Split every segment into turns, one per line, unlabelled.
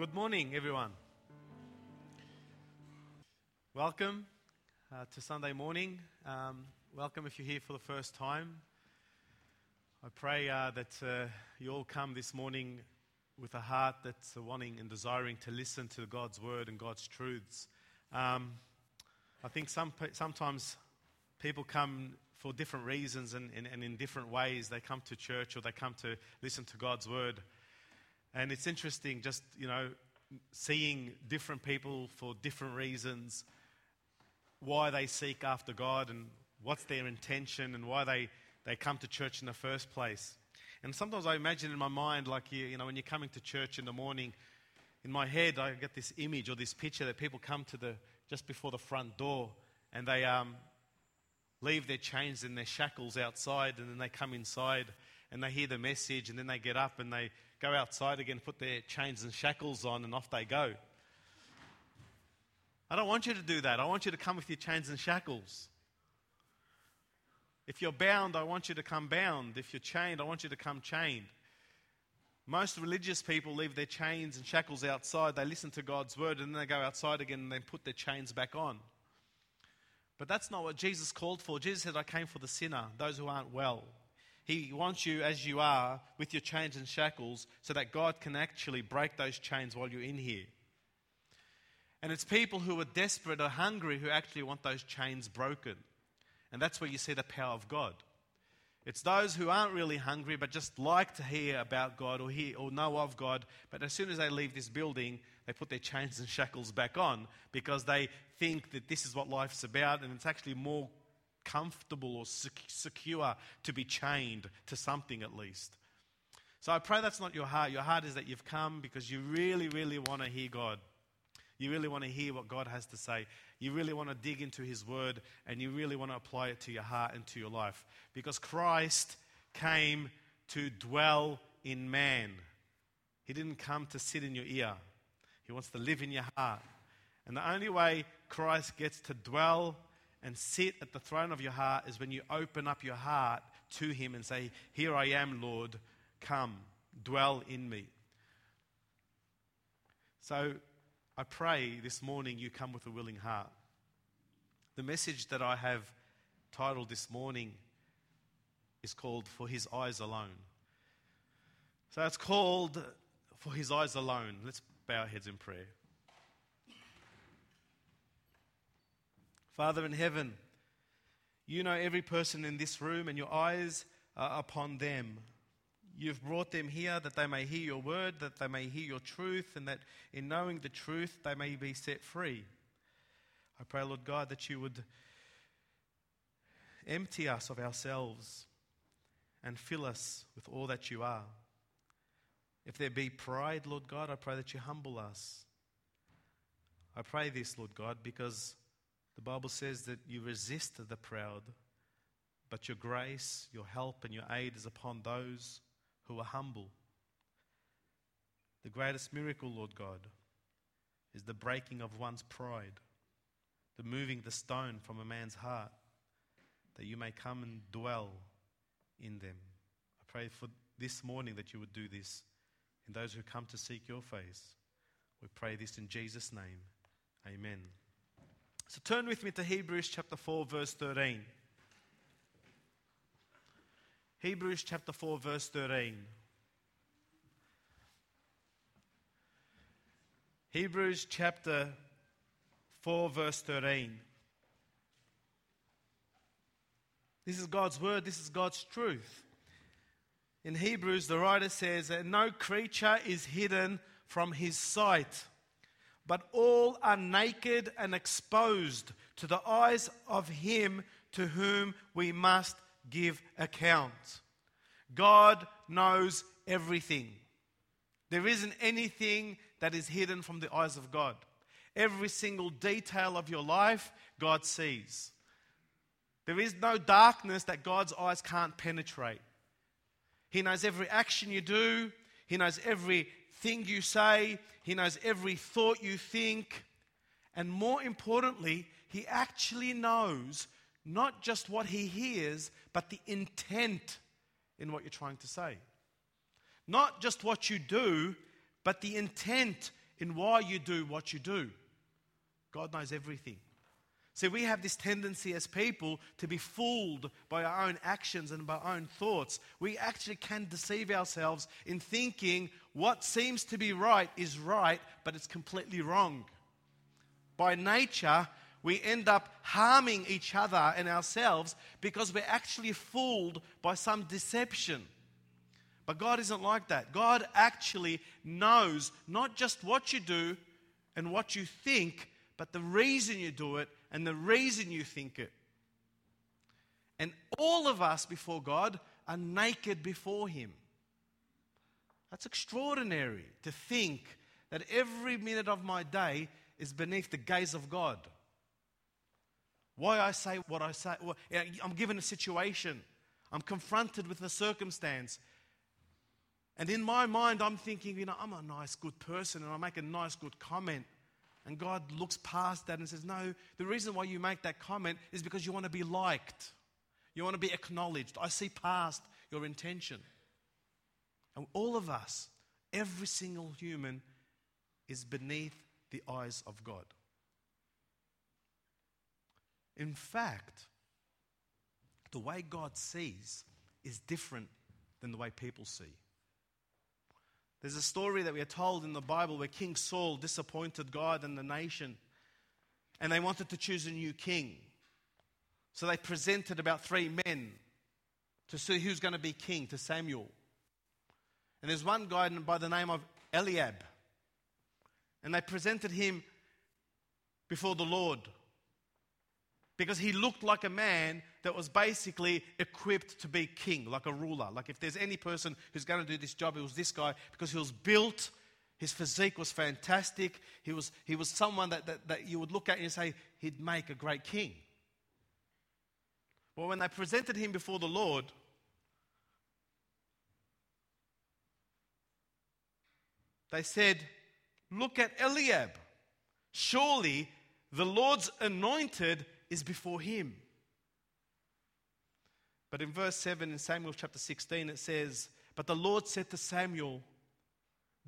Good morning, everyone. Welcome uh, to Sunday morning. Um, welcome if you're here for the first time. I pray uh, that uh, you all come this morning with a heart that's wanting and desiring to listen to God's word and God's truths. Um, I think some, sometimes people come for different reasons and, and, and in different ways. They come to church or they come to listen to God's word. And it's interesting just, you know, seeing different people for different reasons, why they seek after God and what's their intention and why they, they come to church in the first place. And sometimes I imagine in my mind, like, you, you know, when you're coming to church in the morning, in my head, I get this image or this picture that people come to the, just before the front door and they um, leave their chains and their shackles outside and then they come inside and they hear the message and then they get up and they go outside again, put their chains and shackles on, and off they go. I don't want you to do that. I want you to come with your chains and shackles. If you're bound, I want you to come bound. If you're chained, I want you to come chained. Most religious people leave their chains and shackles outside. They listen to God's word and then they go outside again and they put their chains back on. But that's not what Jesus called for. Jesus said, I came for the sinner, those who aren't well. He wants you as you are with your chains and shackles so that God can actually break those chains while you're in here. And it's people who are desperate or hungry who actually want those chains broken. And that's where you see the power of God. It's those who aren't really hungry but just like to hear about God or hear or know of God, but as soon as they leave this building, they put their chains and shackles back on because they think that this is what life's about and it's actually more comfortable or secure to be chained to something at least. So I pray that's not your heart. Your heart is that you've come because you really, really want to hear God. You really want to hear what God has to say. You really want to dig into His Word and you really want to apply it to your heart and to your life. Because Christ came to dwell in man. He didn't come to sit in your ear, He wants to live in your heart. And the only way Christ gets to dwell and sit at the throne of your heart is when you open up your heart to Him and say, Here I am, Lord, come, dwell in me. So I pray this morning you come with a willing heart. The message that I have titled this morning is called For His Eyes Alone. So it's called For His Eyes Alone. Let's bow our heads in prayer. Father in heaven, you know every person in this room, and your eyes are upon them. You've brought them here that they may hear your word, that they may hear your truth, and that in knowing the truth they may be set free. I pray, Lord God, that you would empty us of ourselves and fill us with all that you are. If there be pride, Lord God, I pray that you humble us. I pray this, Lord God, because the Bible says that you resist the proud, but your grace, your help, and your aid is upon those who are humble. The greatest miracle, Lord God, is the breaking of one's pride, the moving the stone from a man's heart, that you may come and dwell in them. I pray for this morning that you would do this in those who come to seek your face. We pray this in Jesus' name. Amen. So turn with me to Hebrews chapter 4, verse 13. Hebrews chapter 4, verse 13. Hebrews chapter 4, verse 13. This is God's word, this is God's truth. In Hebrews, the writer says that no creature is hidden from his sight but all are naked and exposed to the eyes of Him to whom we must give account. God knows everything. There isn't anything that is hidden from the eyes of God. Every single detail of your life, God sees. There is no darkness that God's eyes can't penetrate. He knows every action you do, He knows every thing you say, He knows every thought you think. And more importantly, He actually knows not just what He hears, but the intent in what you're trying to say. Not just what you do, but the intent in why you do what you do. God knows everything. See, we have this tendency as people to be fooled by our own actions and by our own thoughts. We actually can deceive ourselves in thinking what seems to be right is right, but it's completely wrong. By nature, we end up harming each other and ourselves because we're actually fooled by some deception. But God isn't like that. God actually knows not just what you do and what you think, but the reason you do it and the reason you think it. And all of us before God are naked before Him. That's extraordinary to think that every minute of my day is beneath the gaze of God. Why I say what I say. I'm given a situation, I'm confronted with a circumstance. And in my mind, I'm thinking, you know, I'm a nice, good person, and I make a nice, good comment. And God looks past that and says, No, the reason why you make that comment is because you want to be liked. You want to be acknowledged. I see past your intention. And all of us, every single human, is beneath the eyes of God. In fact, the way God sees is different than the way people see. There's a story that we are told in the Bible where King Saul disappointed God and the nation, and they wanted to choose a new king. So they presented about three men to see who's going to be king to Samuel. And there's one guy by the name of Eliab. And they presented him before the Lord because he looked like a man that was basically equipped to be king, like a ruler. Like if there's any person who's going to do this job, it was this guy because he was built, his physique was fantastic. He was, he was someone that, that, that you would look at and say, he'd make a great king. Well, when they presented him before the Lord, they said, Look at Eliab. Surely the Lord's anointed is before him. But in verse 7 in Samuel chapter 16, it says, But the Lord said to Samuel,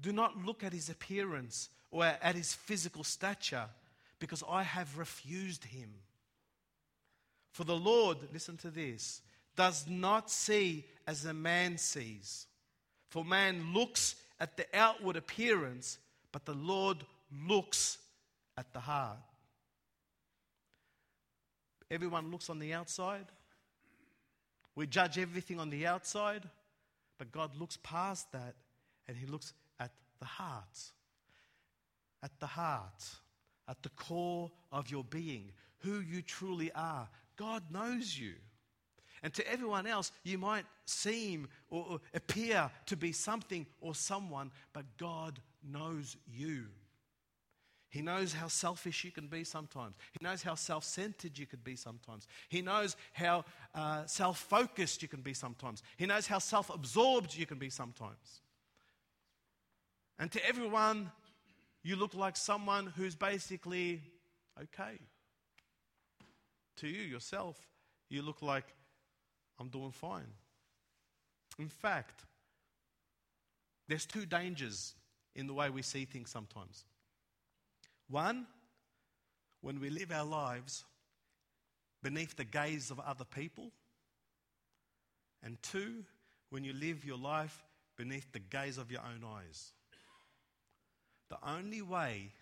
Do not look at his appearance or at his physical stature, because I have refused him. For the Lord, listen to this, does not see as a man sees. For man looks at the outward appearance, but the Lord looks at the heart. Everyone looks on the outside. We judge everything on the outside, but God looks past that and He looks at the heart. At the heart, at the core of your being, who you truly are. God knows you. And to everyone else, you might seem or appear to be something or someone, but God knows you. He knows how selfish you can be sometimes. He knows how self centered you could be sometimes. He knows how uh, self focused you can be sometimes. He knows how self absorbed you can be sometimes. And to everyone, you look like someone who's basically okay. To you, yourself, you look like I'm doing fine. In fact, there's two dangers in the way we see things sometimes. One, when we live our lives beneath the gaze of other people. And two, when you live your life beneath the gaze of your own eyes. The only way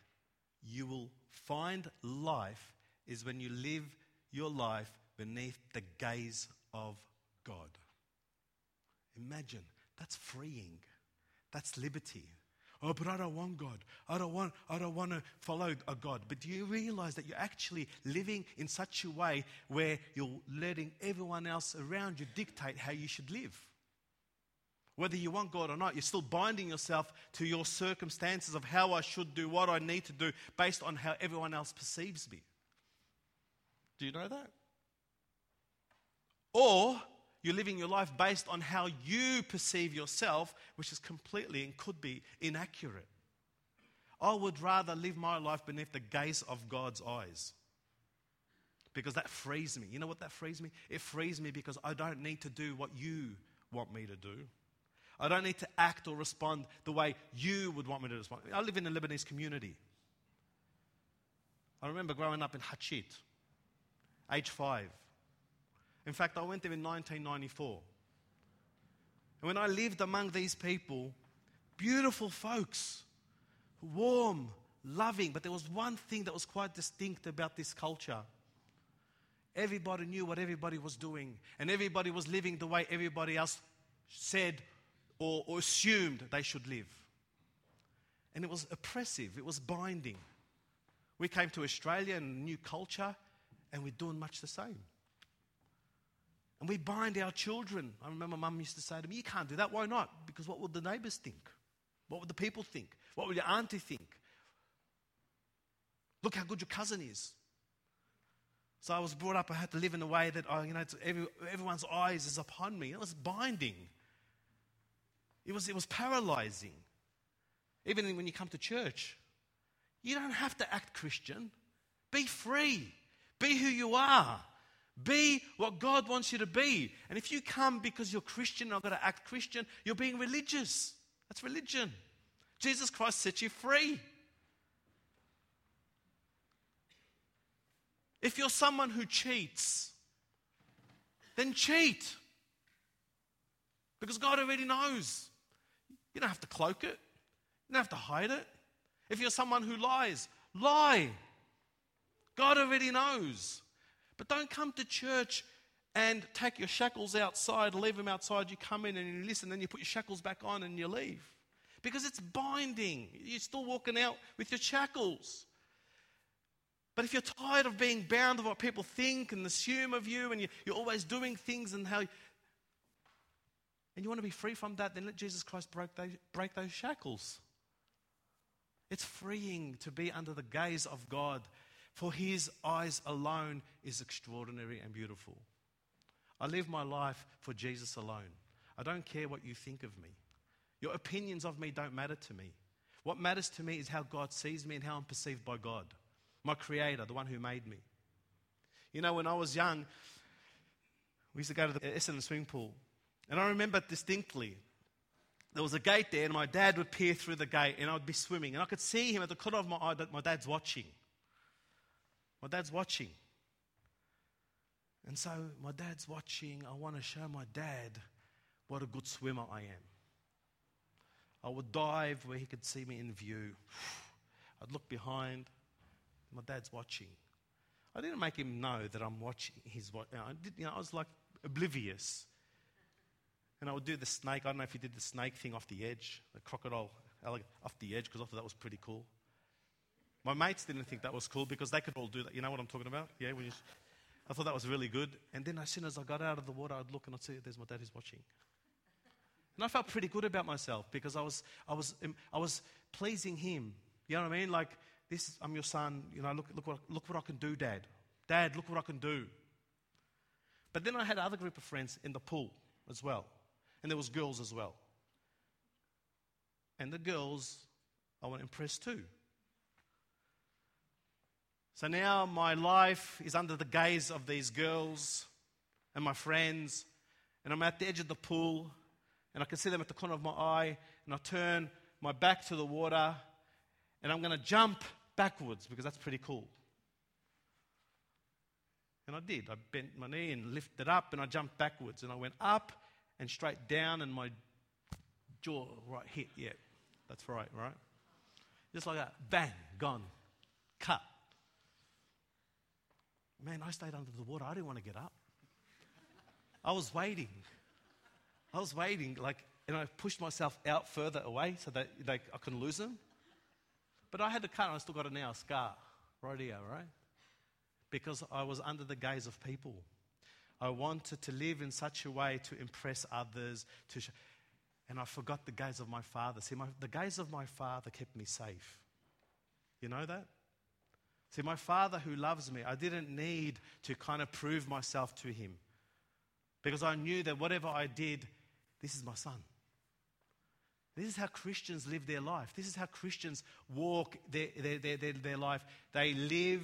you will find life is when you live your life beneath the gaze of God. Imagine, that's freeing, that's liberty. Oh, but I don't want God. I don't want, I don't want to follow a God. But do you realize that you're actually living in such a way where you're letting everyone else around you dictate how you should live? Whether you want God or not, you're still binding yourself to your circumstances of how I should do, what I need to do, based on how everyone else perceives me. Do you know that? Or you're living your life based on how you perceive yourself, which is completely and could be inaccurate. I would rather live my life beneath the gaze of God's eyes because that frees me. You know what that frees me? It frees me because I don't need to do what you want me to do. I don't need to act or respond the way you would want me to respond. I live in a Lebanese community. I remember growing up in Hatchit, age five. In fact, I went there in 1994. And when I lived among these people, beautiful folks, warm, loving, but there was one thing that was quite distinct about this culture. Everybody knew what everybody was doing, and everybody was living the way everybody else said or, or assumed they should live. And it was oppressive, it was binding. We came to Australia and a new culture, and we're doing much the same. And we bind our children. I remember my mum used to say to me, You can't do that. Why not? Because what would the neighbours think? What would the people think? What would your auntie think? Look how good your cousin is. So I was brought up, I had to live in a way that, I, you know, every, everyone's eyes is upon me. It was binding. It was, it was paralyzing. Even when you come to church, you don't have to act Christian. Be free. Be who you are. Be what God wants you to be. And if you come because you're Christian, and I've got to act Christian, you're being religious. That's religion. Jesus Christ set you free. If you're someone who cheats, then cheat. Because God already knows. You don't have to cloak it, you don't have to hide it. If you're someone who lies, lie. God already knows. But don't come to church and take your shackles outside, leave them outside. You come in and you listen, then you put your shackles back on and you leave. Because it's binding. You're still walking out with your shackles. But if you're tired of being bound to what people think and assume of you, and you're always doing things and how, and you want to be free from that, then let Jesus Christ break those, break those shackles. It's freeing to be under the gaze of God for his eyes alone is extraordinary and beautiful. I live my life for Jesus alone. I don't care what you think of me. Your opinions of me don't matter to me. What matters to me is how God sees me and how I'm perceived by God, my creator, the one who made me. You know, when I was young, we used to go to the Essendon swimming pool. And I remember distinctly, there was a gate there, and my dad would peer through the gate, and I would be swimming. And I could see him at the corner of my eye that my dad's watching. My dad's watching. And so my dad's watching. I want to show my dad what a good swimmer I am. I would dive where he could see me in view. I'd look behind. My dad's watching. I didn't make him know that I'm watching. He's I. You know, I was like oblivious. And I would do the snake. I don't know if he did the snake thing off the edge, the crocodile off the edge, because I thought that was pretty cool. My mates didn't think that was cool because they could all do that. You know what I'm talking about? Yeah, you, I thought that was really good. And then as soon as I got out of the water, I'd look and I'd see there's my dad is watching. And I felt pretty good about myself because I was, I was, um, I was pleasing him. You know what I mean? Like, this, I'm your son. You know, look, look, what, look what I can do, Dad. Dad, look what I can do. But then I had another group of friends in the pool as well. And there was girls as well. And the girls I want to impress too. So now my life is under the gaze of these girls and my friends, and I'm at the edge of the pool, and I can see them at the corner of my eye, and I turn my back to the water, and I'm going to jump backwards because that's pretty cool. And I did. I bent my knee and lifted up, and I jumped backwards, and I went up and straight down, and my jaw right hit. Yeah, that's right, right? Just like that. Bang, gone, cut. Man, I stayed under the water. I didn't want to get up. I was waiting. I was waiting, like, and I pushed myself out further away so that like, I couldn't lose them. But I had the cut, and I still got a now scar right here, right? Because I was under the gaze of people. I wanted to live in such a way to impress others, to sh- and I forgot the gaze of my father. See, my, the gaze of my father kept me safe. You know that? See, my father who loves me, I didn't need to kind of prove myself to him because I knew that whatever I did, this is my son. This is how Christians live their life. This is how Christians walk their, their, their, their, life. They live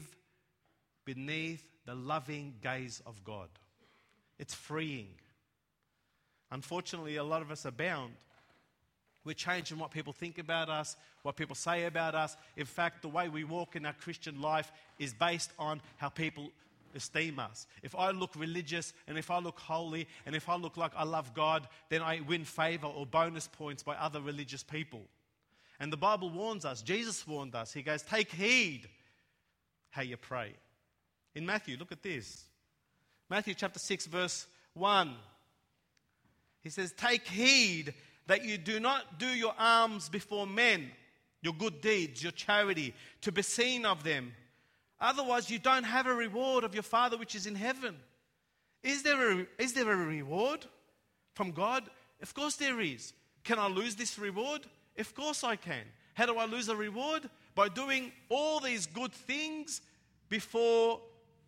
beneath the loving gaze of God. It's freeing. Unfortunately, a lot of us are bound We're changing what people think about us, what people say about us. In fact, the way we walk in our Christian life is based on how people esteem us. If I look religious and if I look holy and if I look like I love God, then I win favor or bonus points by other religious people. And the Bible warns us, Jesus warned us. He goes, Take heed how you pray. In Matthew, look at this. Matthew chapter 6, verse 1. He says, Take heed that you do not do your alms before men, your good deeds, your charity, to be seen of them. Otherwise, you don't have a reward of your Father which is in heaven. Is there a, is there a reward from God? Of course, there is. Can I lose this reward? Of course, I can. How do I lose a reward? By doing all these good things before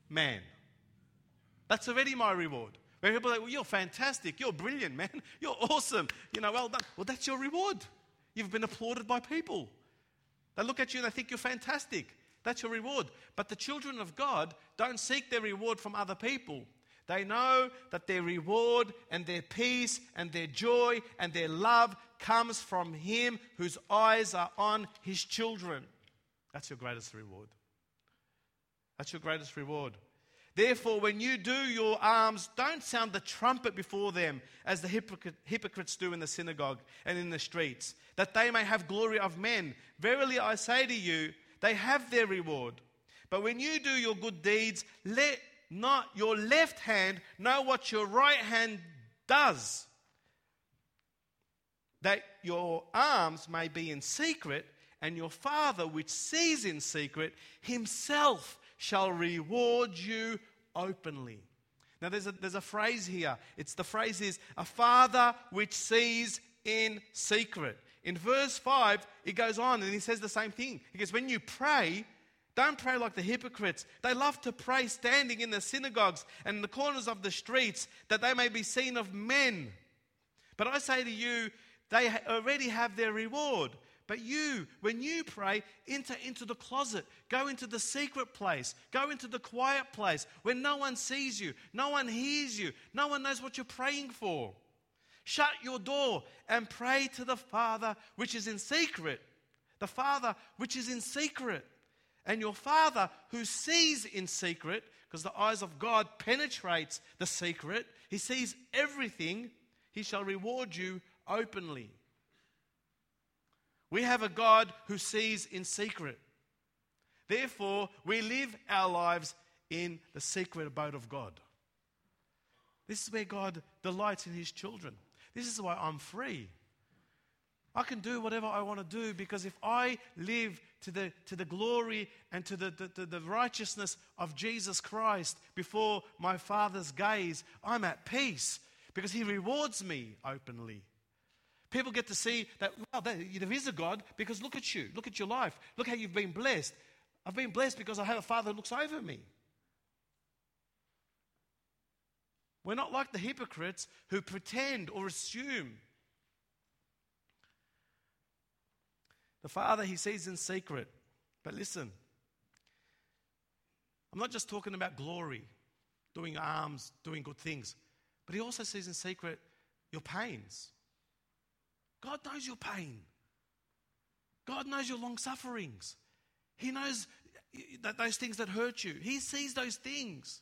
man. That's already my reward. When people say, well, you're fantastic, you're brilliant, man, you're awesome, you know, well done. Well, that's your reward. You've been applauded by people. They look at you and they think you're fantastic. That's your reward. But the children of God don't seek their reward from other people. They know that their reward and their peace and their joy and their love comes from Him whose eyes are on His children. That's your greatest reward. That's your greatest reward. Therefore, when you do your alms, don't sound the trumpet before them, as the hypocrites do in the synagogue and in the streets, that they may have glory of men. Verily I say to you, they have their reward. But when you do your good deeds, let not your left hand know what your right hand does, that your alms may be in secret, and your Father, which sees in secret, himself shall reward you openly. Now, there's a, there's a phrase here. It's the phrase is, a father which sees in secret. In verse 5, it goes on and he says the same thing. He goes, When you pray, don't pray like the hypocrites. They love to pray standing in the synagogues and in the corners of the streets that they may be seen of men. But I say to you, they already have their reward. But you, when you pray, enter into the closet, go into the secret place, go into the quiet place where no one sees you, no one hears you, no one knows what you're praying for. Shut your door and pray to the Father which is in secret. The Father which is in secret. And your Father who sees in secret, because the eyes of God penetrates the secret, he sees everything, he shall reward you openly. We have a God who sees in secret. Therefore, we live our lives in the secret abode of God. This is where God delights in his children. This is why I'm free. I can do whatever I want to do because if I live to the, to the glory and to the, the, the righteousness of Jesus Christ before my Father's gaze, I'm at peace because He rewards me openly. People get to see that, wow, there is a God because look at you. Look at your life. Look how you've been blessed. I've been blessed because I have a father who looks over me. We're not like the hypocrites who pretend or assume. The Father, He sees in secret. But listen, I'm not just talking about glory, doing alms, doing good things, but He also sees in secret your pains. God knows your pain. God knows your long sufferings. He knows that those things that hurt you. He sees those things.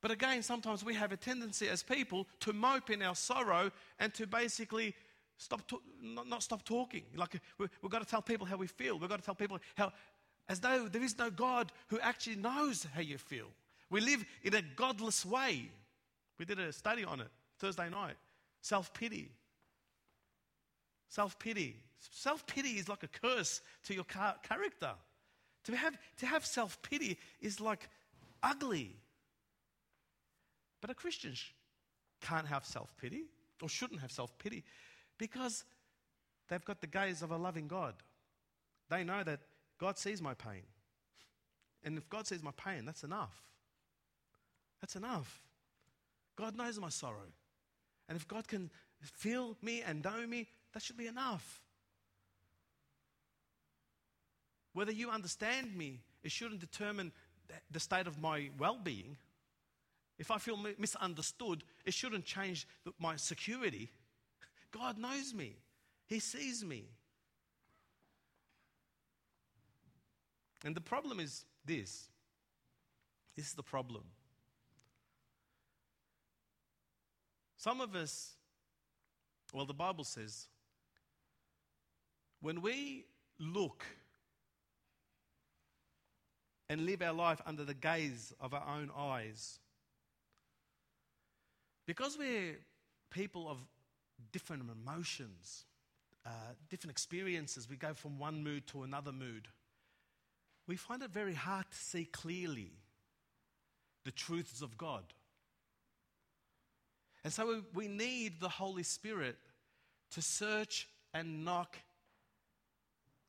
But again, sometimes we have a tendency as people to mope in our sorrow and to basically stop to- not, not, stop talking. Like we, we've got to tell people how we feel. We've got to tell people how, as though there is no God who actually knows how you feel. We live in a godless way. We did a study on it Thursday night. Self pity. Self pity. Self pity is like a curse to your character. To have, to have self pity is like ugly. But a Christian can't have self pity or shouldn't have self pity because they've got the gaze of a loving God. They know that God sees my pain. And if God sees my pain, that's enough. That's enough. God knows my sorrow. And if God can feel me and know me, that should be enough. Whether you understand me, it shouldn't determine the state of my well being. If I feel misunderstood, it shouldn't change my security God knows me, He sees me. And the problem is this this is the problem. Some of us, well, the Bible says, when we look and live our life under the gaze of our own eyes, because we're people of different emotions, uh, different experiences, we go from one mood to another mood. We find it very hard to see clearly the truths of God. And so we, we need the Holy Spirit to search and knock.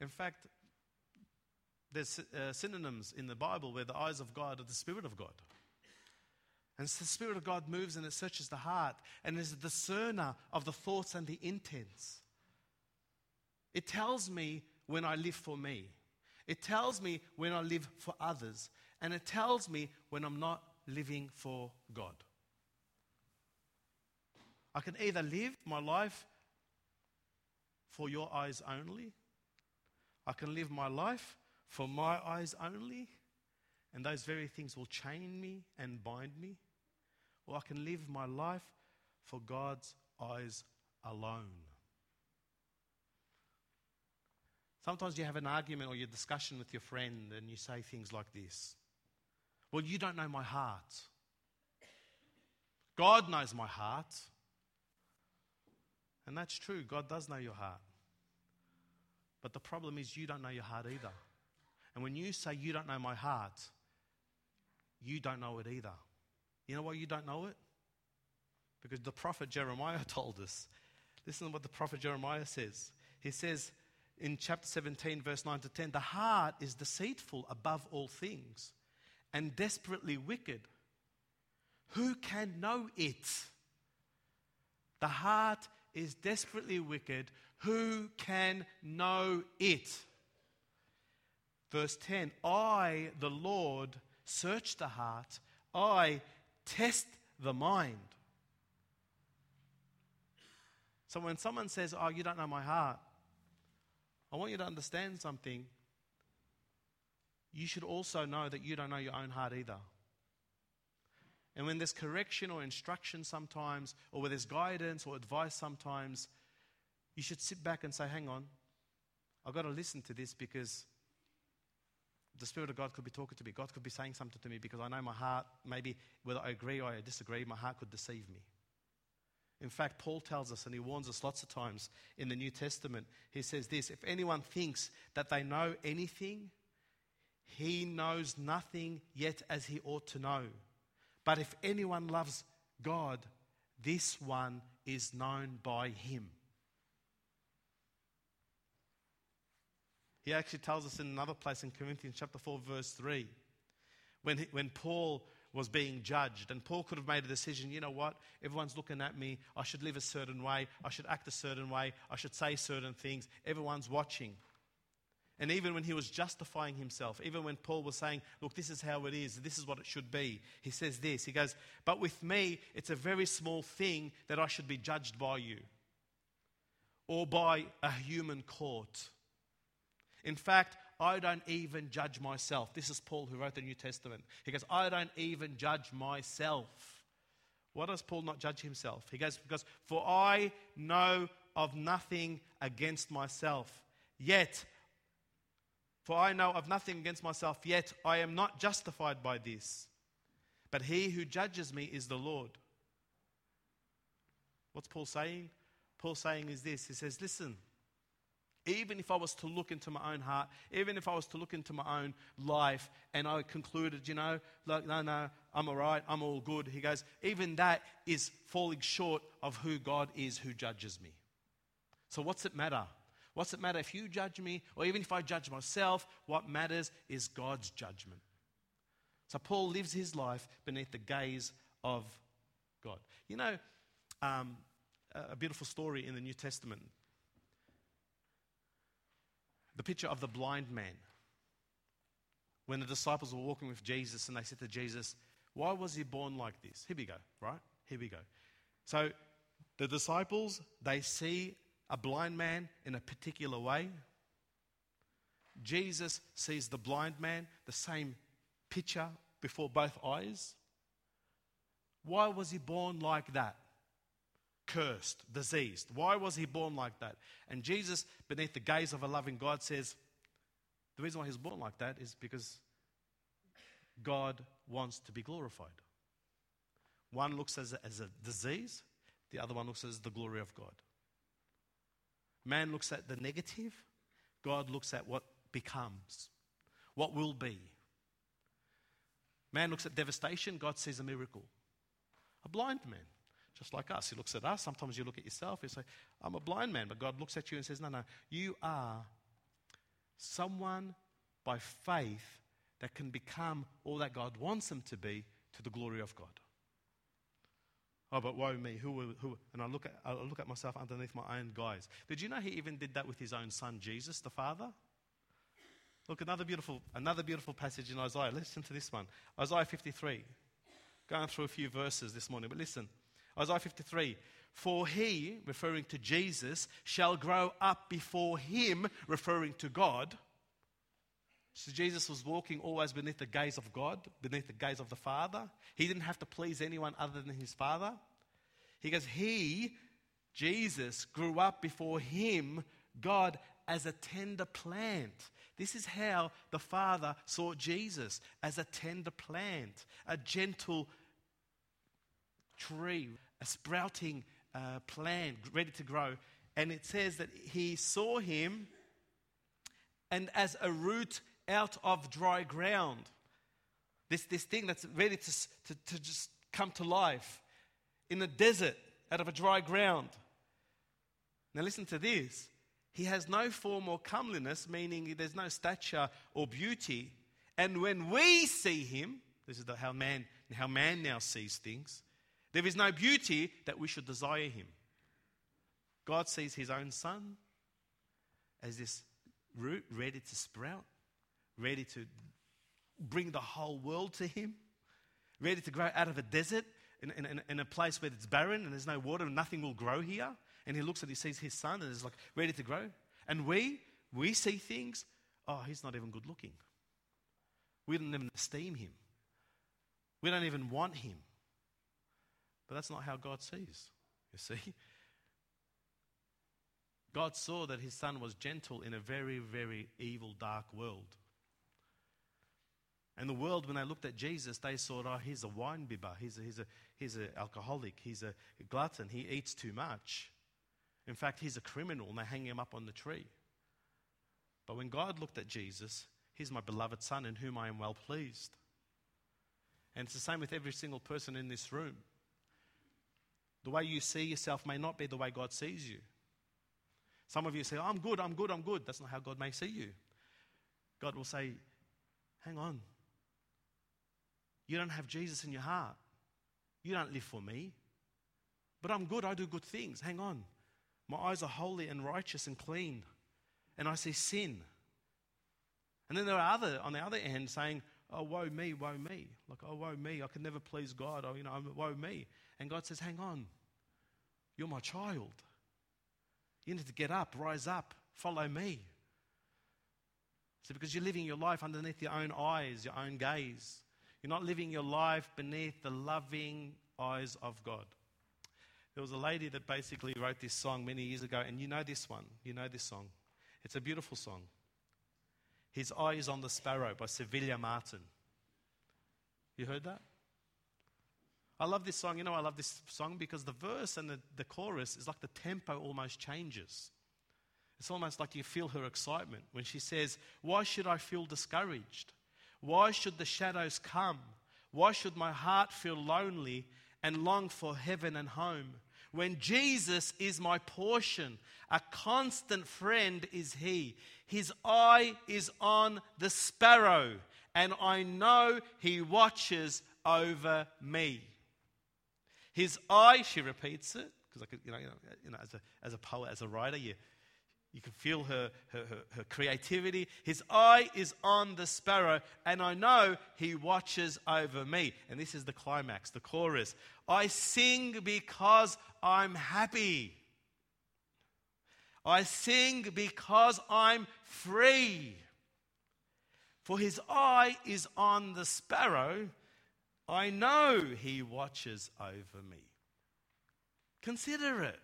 In fact, there's uh, synonyms in the Bible where the eyes of God are the Spirit of God. And the Spirit of God moves and it searches the heart and is a discerner of the thoughts and the intents. It tells me when I live for me, it tells me when I live for others, and it tells me when I'm not living for God. I can either live my life for your eyes only, I can live my life for my eyes only, and those very things will chain me and bind me. Or I can live my life for God's eyes alone. Sometimes you have an argument or your discussion with your friend and you say things like this Well, you don't know my heart. God knows my heart. And that's true. God does know your heart. But the problem is, you don't know your heart either. And when you say you don't know my heart, you don't know it either. You know why you don't know it? Because the prophet Jeremiah told us. Listen to what the prophet Jeremiah says. He says in chapter 17, verse 9 to 10 the heart is deceitful above all things and desperately wicked. Who can know it? The heart is desperately wicked. Who can know it? Verse 10 I, the Lord, search the heart, I test the mind. So when someone says, Oh, you don't know my heart, I want you to understand something. You should also know that you don't know your own heart either. And when there's correction or instruction sometimes, or where there's guidance or advice sometimes, you should sit back and say, Hang on, I've got to listen to this because the Spirit of God could be talking to me. God could be saying something to me because I know my heart, maybe whether I agree or I disagree, my heart could deceive me. In fact, Paul tells us, and he warns us lots of times in the New Testament, he says this if anyone thinks that they know anything, he knows nothing yet as he ought to know. But if anyone loves God, this one is known by him. He actually tells us in another place in Corinthians chapter 4, verse 3, when, he, when Paul was being judged. And Paul could have made a decision you know what? Everyone's looking at me. I should live a certain way. I should act a certain way. I should say certain things. Everyone's watching. And even when he was justifying himself, even when Paul was saying, Look, this is how it is, this is what it should be, he says this. He goes, But with me, it's a very small thing that I should be judged by you or by a human court. In fact, I don't even judge myself. This is Paul who wrote the New Testament. He goes, I don't even judge myself. Why does Paul not judge himself? He goes, Because for I know of nothing against myself. Yet, for I know of nothing against myself, yet I am not justified by this. But he who judges me is the Lord. What's Paul saying? Paul saying is this He says, Listen, even if I was to look into my own heart, even if I was to look into my own life and I concluded, you know, like, no, no, I'm all right, I'm all good. He goes, even that is falling short of who God is who judges me. So what's it matter? What's it matter if you judge me or even if I judge myself? What matters is God's judgment. So Paul lives his life beneath the gaze of God. You know, um, a beautiful story in the New Testament the picture of the blind man. When the disciples were walking with Jesus and they said to Jesus, Why was he born like this? Here we go, right? Here we go. So, The disciples, they see a blind man in a particular way. Jesus sees the blind man, the same picture before both eyes. Why was he born like that? Cursed, diseased. Why was he born like that? And Jesus, beneath the gaze of a loving God, says, The reason why he's born like that is because God wants to be glorified. One looks as a, as a disease, the other one looks as the glory of God. Man looks at the negative, God looks at what becomes, what will be. Man looks at devastation, God sees a miracle. A blind man, just like us, he looks at us. Sometimes you look at yourself, you say, I'm a blind man, but God looks at you and says, No, no, you are someone by faith that can become all that God wants them to be to the glory of God. Oh, but woe me, who, who? And I look, at, I look at myself underneath my own guise. Did you know he even did that with his own son, Jesus, the Father? Look, another beautiful, another beautiful passage in Isaiah. Listen to this one. Isaiah 53. Going through a few verses this morning, but listen. Isaiah 53. For he, referring to Jesus, shall grow up before him, referring to God. So Jesus was walking always beneath the gaze of God, beneath the gaze of the Father. He didn't have to please anyone other than his Father. He goes, He, Jesus, grew up before him, God, as a tender plant. This is how the Father saw Jesus as a tender plant, a gentle tree, a sprouting uh, plant ready to grow. And it says that he saw him, and as a root out of dry ground. This, this thing that's ready to, to, to just come to life in the desert out of a dry ground. Now, listen to this. He has no form or comeliness, meaning there's no stature or beauty. And when we see him, this is the, how, man, how man now sees things, there is no beauty that we should desire him. God sees his own son as this root ready to sprout ready to bring the whole world to Him, ready to grow out of a desert in, in, in, a place where it's barren and there's no water and nothing will grow here. And He looks and He sees His son and is like ready to grow. And we, we see things, oh, He's not even good looking. We don't even esteem Him. We don't even want Him. But that's not how God sees, you see. God saw that his son was gentle in a very, very evil, dark world. And the world, when they looked at Jesus, they saw, oh, he's a wine bibber, he's an he's a, he's a alcoholic, he's a glutton, he eats too much. In fact, he's a criminal, and they hang him up on the tree. But when God looked at Jesus, he's my beloved Son in whom I am well pleased. And it's the same with every single person in this room. The way you see yourself may not be the way God sees you. Some of you say, oh, I'm good, I'm good, I'm good. That's not how God may see you. God will say, Hang on, you don't have Jesus in your heart. You don't live for me. But I'm good. I do good things. Hang on. My eyes are holy and righteous and clean. And I see sin. And then there are other, on the other end, saying, Oh, woe me, woe me. Like, oh, woe me. I can never please God. Oh, you know, woe me. And God says, Hang on. You're my child. You need to get up, rise up, follow me. So, because you're living your life underneath your own eyes, your own gaze. You're not living your life beneath the loving eyes of God. There was a lady that basically wrote this song many years ago, and you know this one. You know this song. It's a beautiful song. His Eye is on the Sparrow by Civilla Martin. You heard that? I love this song. You know, I love this song because the verse and the, the chorus is like the tempo almost changes. It's almost like you feel her excitement when she says, Why should I feel discouraged? Why should the shadows come? Why should my heart feel lonely and long for heaven and home? When Jesus is my portion, a constant friend is He. His eye is on the sparrow, and I know He watches over me. His eye, she repeats it, because I could, you know, you know, as, a, as a poet, as a writer, you, You can feel her, her, her, her, creativity. His eye is on the sparrow, and I know he watches over me. And this is the climax, the chorus. I sing because I'm happy. I sing because I'm free. For his eye is on the sparrow. I know he watches over me. Consider it.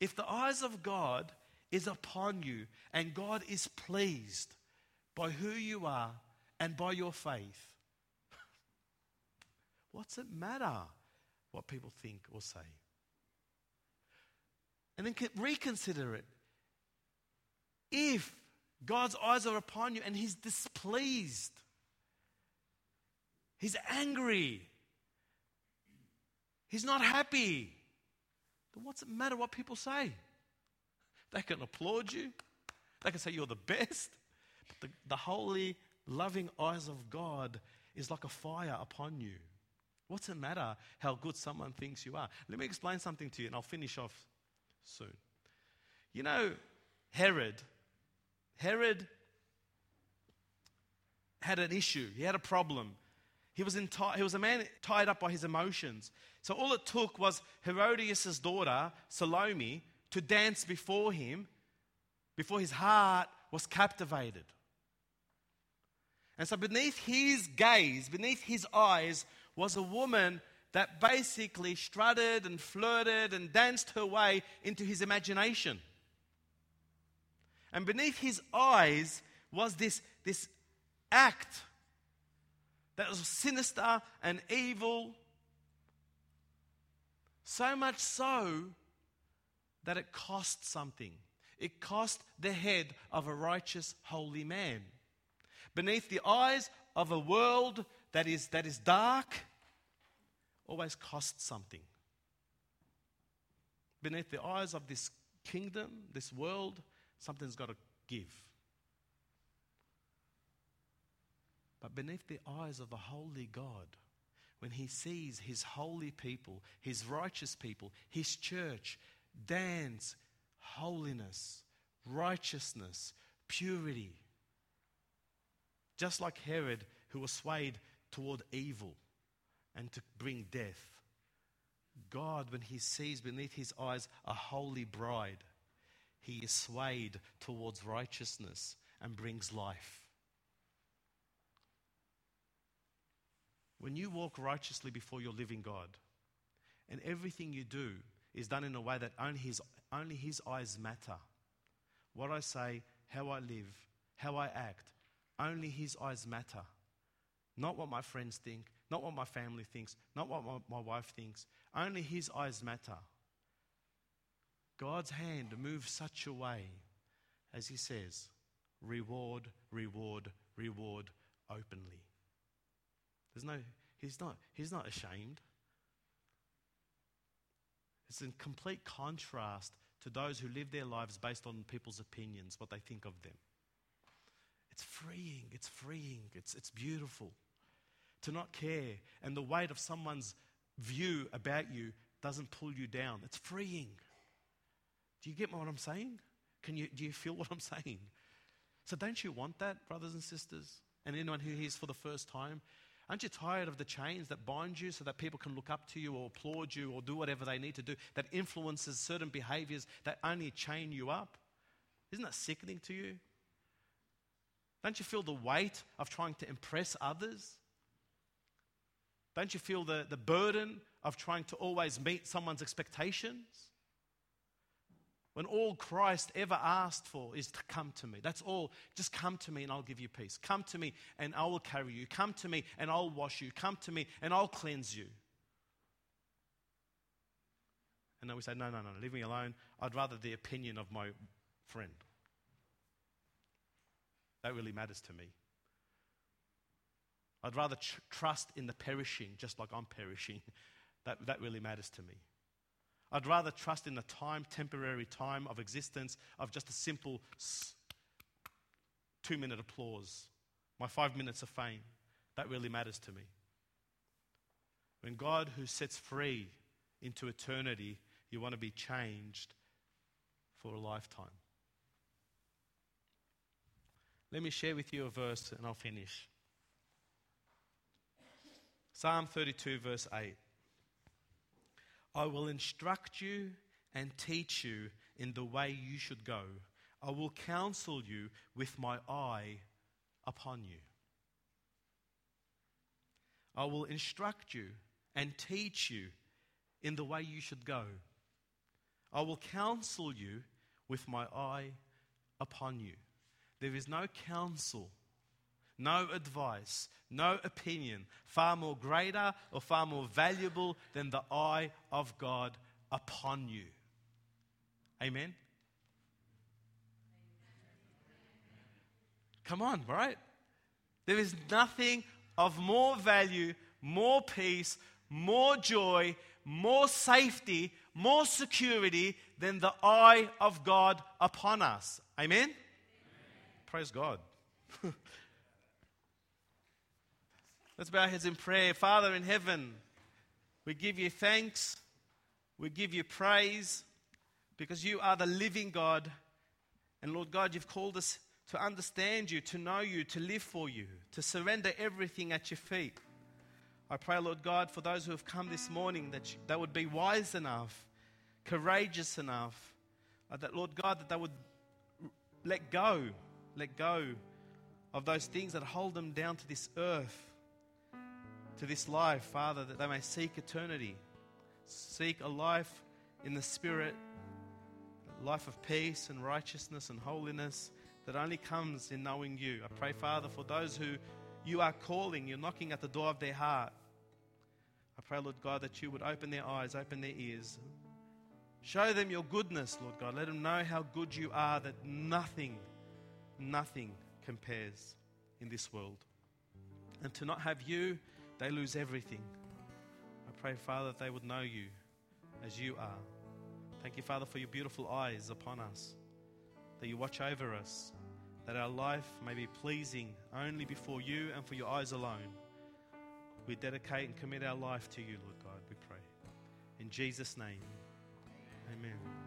If the eyes of God is upon you and God is pleased by who you are and by your faith, what's it matter what people think or say? And then reconsider it. If God's eyes are upon you and He's displeased, He's angry, He's not happy, then what's it matter what people say? They can applaud you, they can say you're the best. But the, the holy, loving eyes of God is like a fire upon you. What's it matter how good someone thinks you are? Let me explain something to you and I'll finish off soon. You know, Herod, Herod had an issue, he had a problem. He was, enti- he was a man tied up by his emotions. So all it took was Herodias' daughter, Salome, to dance before him, before his heart was captivated. And so beneath his gaze, beneath his eyes, was a woman that basically strutted and flirted and danced her way into his imagination. And beneath his eyes was this, this act that was sinister and evil. So much so that it cost something. It cost the head of a righteous, holy man. Beneath the eyes of a world that is, that is dark, always costs something. Beneath the eyes of this kingdom, this world, something's got to give. But beneath the eyes of a holy God, when he sees his holy people, his righteous people, his church, dance holiness, righteousness, purity. Just like Herod, who was swayed toward evil and to bring death. God, when he sees beneath his eyes a holy bride, he is swayed towards righteousness and brings life. When you walk righteously before your living God, and everything you do is done in a way that only his, only his eyes matter. What I say, how I live, how I act, only his eyes matter. Not what my friends think, not what my family thinks, not what my, my wife thinks. Only his eyes matter. God's hand moves such a way, as he says, reward, reward, reward openly. There's no, he's not, he's not ashamed. It's in complete contrast to those who live their lives based on people's opinions, what they think of them. It's freeing, it's freeing, it's, it's beautiful to not care. And the weight of someone's view about you doesn't pull you down. It's freeing. Do you get what I'm saying? Can you, do you feel what I'm saying? So, don't you want that, brothers and sisters? And anyone who hears for the first time, Aren't you tired of the chains that bind you so that people can look up to you or applaud you or do whatever they need to do that influences certain behaviors that only chain you up? Isn't that sickening to you? Don't you feel the weight of trying to impress others? Don't you feel the, the burden of trying to always meet someone's expectations? When all Christ ever asked for is to come to me. That's all. Just come to me and I'll give you peace. Come to me and I will carry you. Come to me and I'll wash you. Come to me and I'll cleanse you. And then we say, no, no, no, leave me alone. I'd rather the opinion of my friend. That really matters to me. I'd rather tr- trust in the perishing, just like I'm perishing. that, that really matters to me. I'd rather trust in the time, temporary time of existence of just a simple two minute applause, my five minutes of fame. That really matters to me. When God, who sets free into eternity, you want to be changed for a lifetime. Let me share with you a verse and I'll finish. Psalm 32, verse 8. I will instruct you and teach you in the way you should go. I will counsel you with my eye upon you. I will instruct you and teach you in the way you should go. I will counsel you with my eye upon you. There is no counsel, no advice, no opinion far more greater or far more valuable than the eye of God upon you. Amen? Come on, right? There is nothing of more value, more peace, more joy, more safety, more security than the eye of God upon us. Amen? Amen. Praise God. Let's bow our heads in prayer. Father in heaven, we give you thanks. We give you praise because you are the living God. And Lord God, you've called us to understand you, to know you, to live for you, to surrender everything at your feet. I pray, Lord God, for those who have come this morning that they would be wise enough, courageous enough, uh, that, Lord God, that they would let go, let go of those things that hold them down to this earth, to this life, Father, that they may seek eternity, seek a life in the Spirit, a life of peace and righteousness and holiness that only comes in knowing you. I pray, Father, for those who you are calling, you're knocking at the door of their heart. I pray, Lord God, that you would open their eyes, open their ears. Show them your goodness, Lord God. Let them know how good you are, that nothing, nothing compares in this world. And to not have you, they lose everything. I pray, Father, that they would know you as you are. Thank you, Father, for your beautiful eyes upon us, that you watch over us, that our life may be pleasing only before you and for your eyes alone. We dedicate and commit our life to you, Lord God, we pray. In Jesus' name, amen.